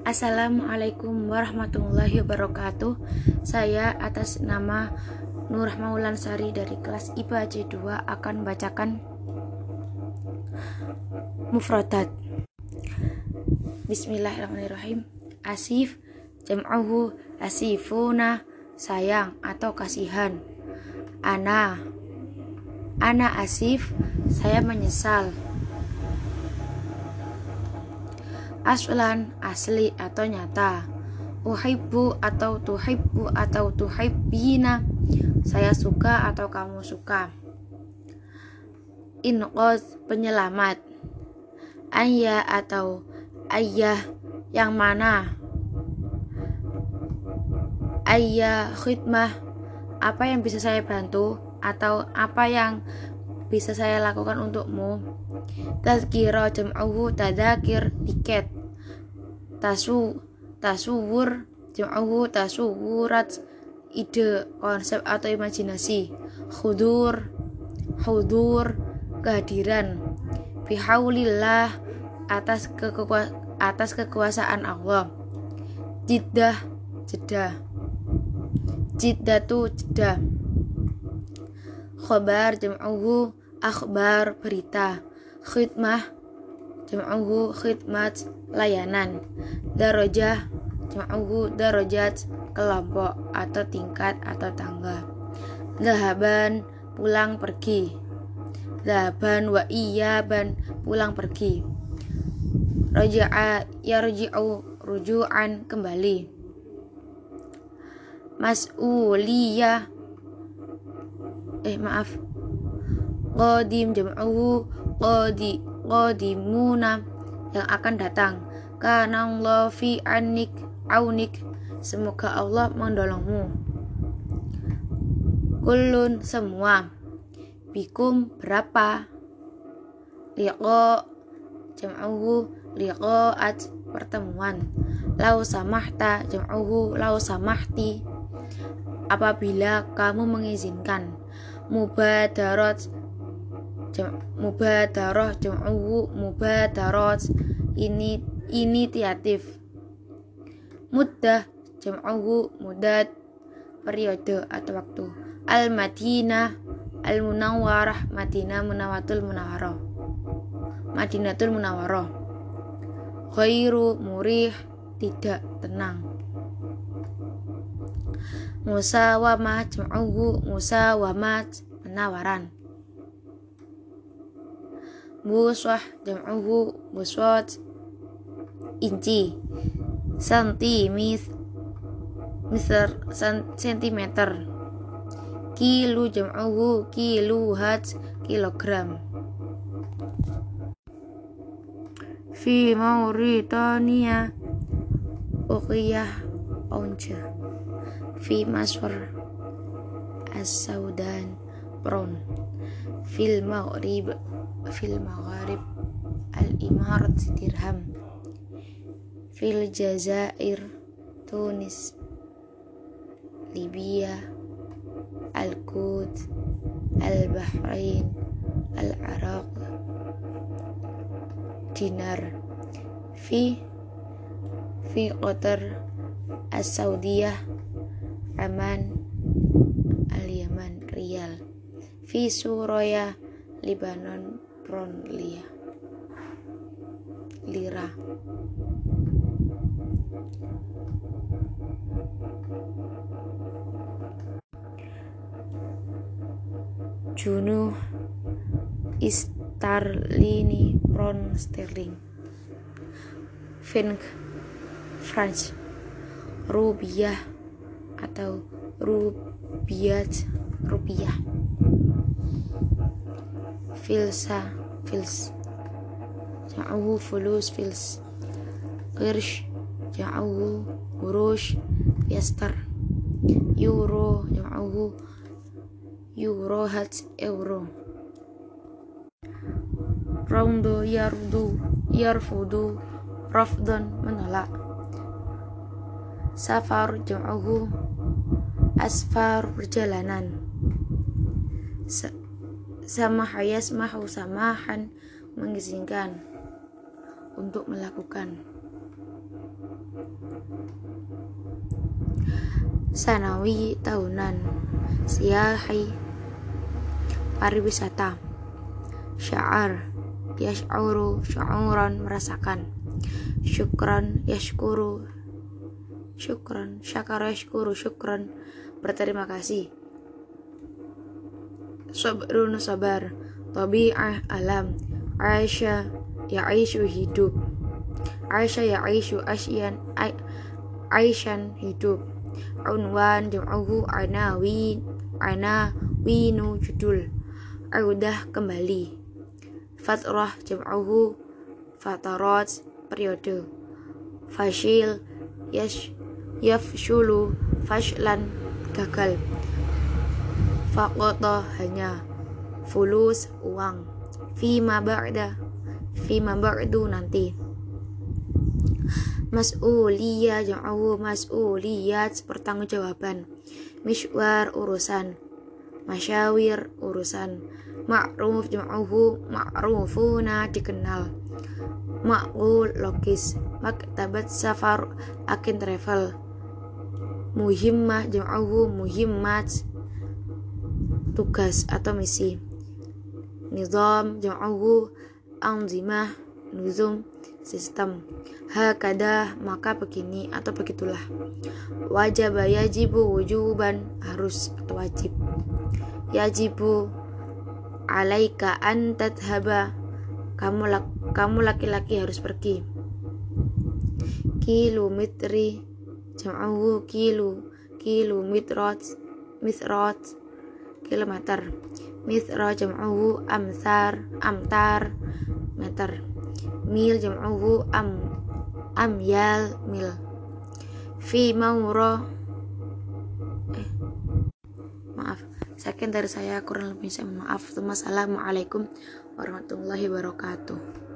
Assalamualaikum warahmatullahi wabarakatuh. Saya atas nama Nur Maulan Sari dari kelas IPA C2 akan membacakan Mufradat. Bismillahirrahmanirrahim. Asif Jam'uhu asifuna Sayang atau kasihan. Ana Ana asif Saya menyesal aslan asli atau nyata. Uhibbu atau tuhibbu atau tuhibbina. Saya suka atau kamu suka. Inqaz penyelamat. Ayah atau ayah yang mana? Ayah khidmah. Apa yang bisa saya bantu atau apa yang bisa saya lakukan untukmu. Tazkira jam'uhu tadakir tiket. Tasu tasawur jam'uhu tasawurat ide konsep atau imajinasi. Khudur hudur kehadiran. Bihaulillah atas kekua atas kekuasaan Allah. Jiddah jeda. Jiddatu jeda. Khobar jam'uhu akhbar berita khidmah jam'uhu khidmat layanan darajah jam'uhu darajat kelompok atau tingkat atau tangga. Zahaban pulang pergi. Zahaban wa iyaban pulang pergi. Raja'a yarji'u rujuan kembali. Mas'uliyah eh maaf qadim jam'uhu qadi qadimuna yang akan datang. Karena Allah fi anik aunik. Semoga Allah mendolongmu kulun semua. Bikum berapa? Liqo jam'uhu liqaat pertemuan. Lau samahta jam'uhu lau samahti. Apabila kamu mengizinkan mubadaroh jam'uhu mubadarat ini inisiatif. Muddah jam'uhu mudad periode atau waktu. Al madinah al munawwarah madinah munawatul munawwarah madinatul munawwarah khairu murih tidak tenang. Musawamah jam'uhu musawamat penawaran buswah jam'uhu buswat inci. Sentimis misr sentimeter. Kilo jam'uhu kiluhat kilogram. Fi Mauritania uqiyah onca fi Masr as-Saudan Pron fil Maghrib fil Maghrib al-Imarat dirham fil Jazair Tunis Libya Al-Qud Al-Bahrain Al-Iraq dinar fi fi Qatar As-Saudiyah Aman Al-Yaman Riyal fi Suraya Libanon Pronlia Lira. Junuh Istarlini Pron Sterling. Fink France Rubiah atau Rubiat Rupiah Filsa Fils Ja'uhu Fulus Fils Qirsh Ja'uhu Urush Fiastar Euro Ja'uhu Eurohat Euro Raundo Yardu Yarfudu Rafdan menolak Safar Ja'uhu Asfar perjalanan hayas mahu samahan mengizinkan untuk melakukan. Sanawi tahunan Siyahi Pariwisata. Sya'ar Yash'uru sya'uran merasakan. Syukran yashkuru Syukran. Syakara yashkuru syukran. Berterima kasih Sabrun sabar. Tabi'ah alam. Aisyah Ya'ishu hidup. Aisyah ya'ishu asyan Aisyan hidup. Unwan jam'uhu anawin Anawinu judul. Audah kembali. Fatrah jam'uhu Fatarat periode. Fashil Yash Yafshulu Fashlan gagal Faqata hanya Fulus uang. Fima ba'da. Fima ba'du nanti. Mas'uliyah jam'u mas'uliyat pertanggungjawaban. Mishwar urusan. Masyawir urusan. Ma'ruf jam'uhu ma'rufuna dikenal. Ma'qul logis. Maktabat safar akin travel. Muhimmah jam'uhu muhimmat tugas atau misi. Nizam jam'uhu anzimah nuzum sistem. Hakada maka begini atau begitulah. Wajib yajibu wujuban harus atau wajib. Yajibu alaika an kamu kamu laki-laki harus pergi. Kilometri jam'uhu kilo kilometrat mitrat kilometer. Mithra jam'uhu amsar amtar meter. Mil jam'uhu am amyal mil. Fi mauro eh maaf. Sekian dari saya kurang lebih saya maaf. Assalamualaikum warahmatullahi wabarakatuh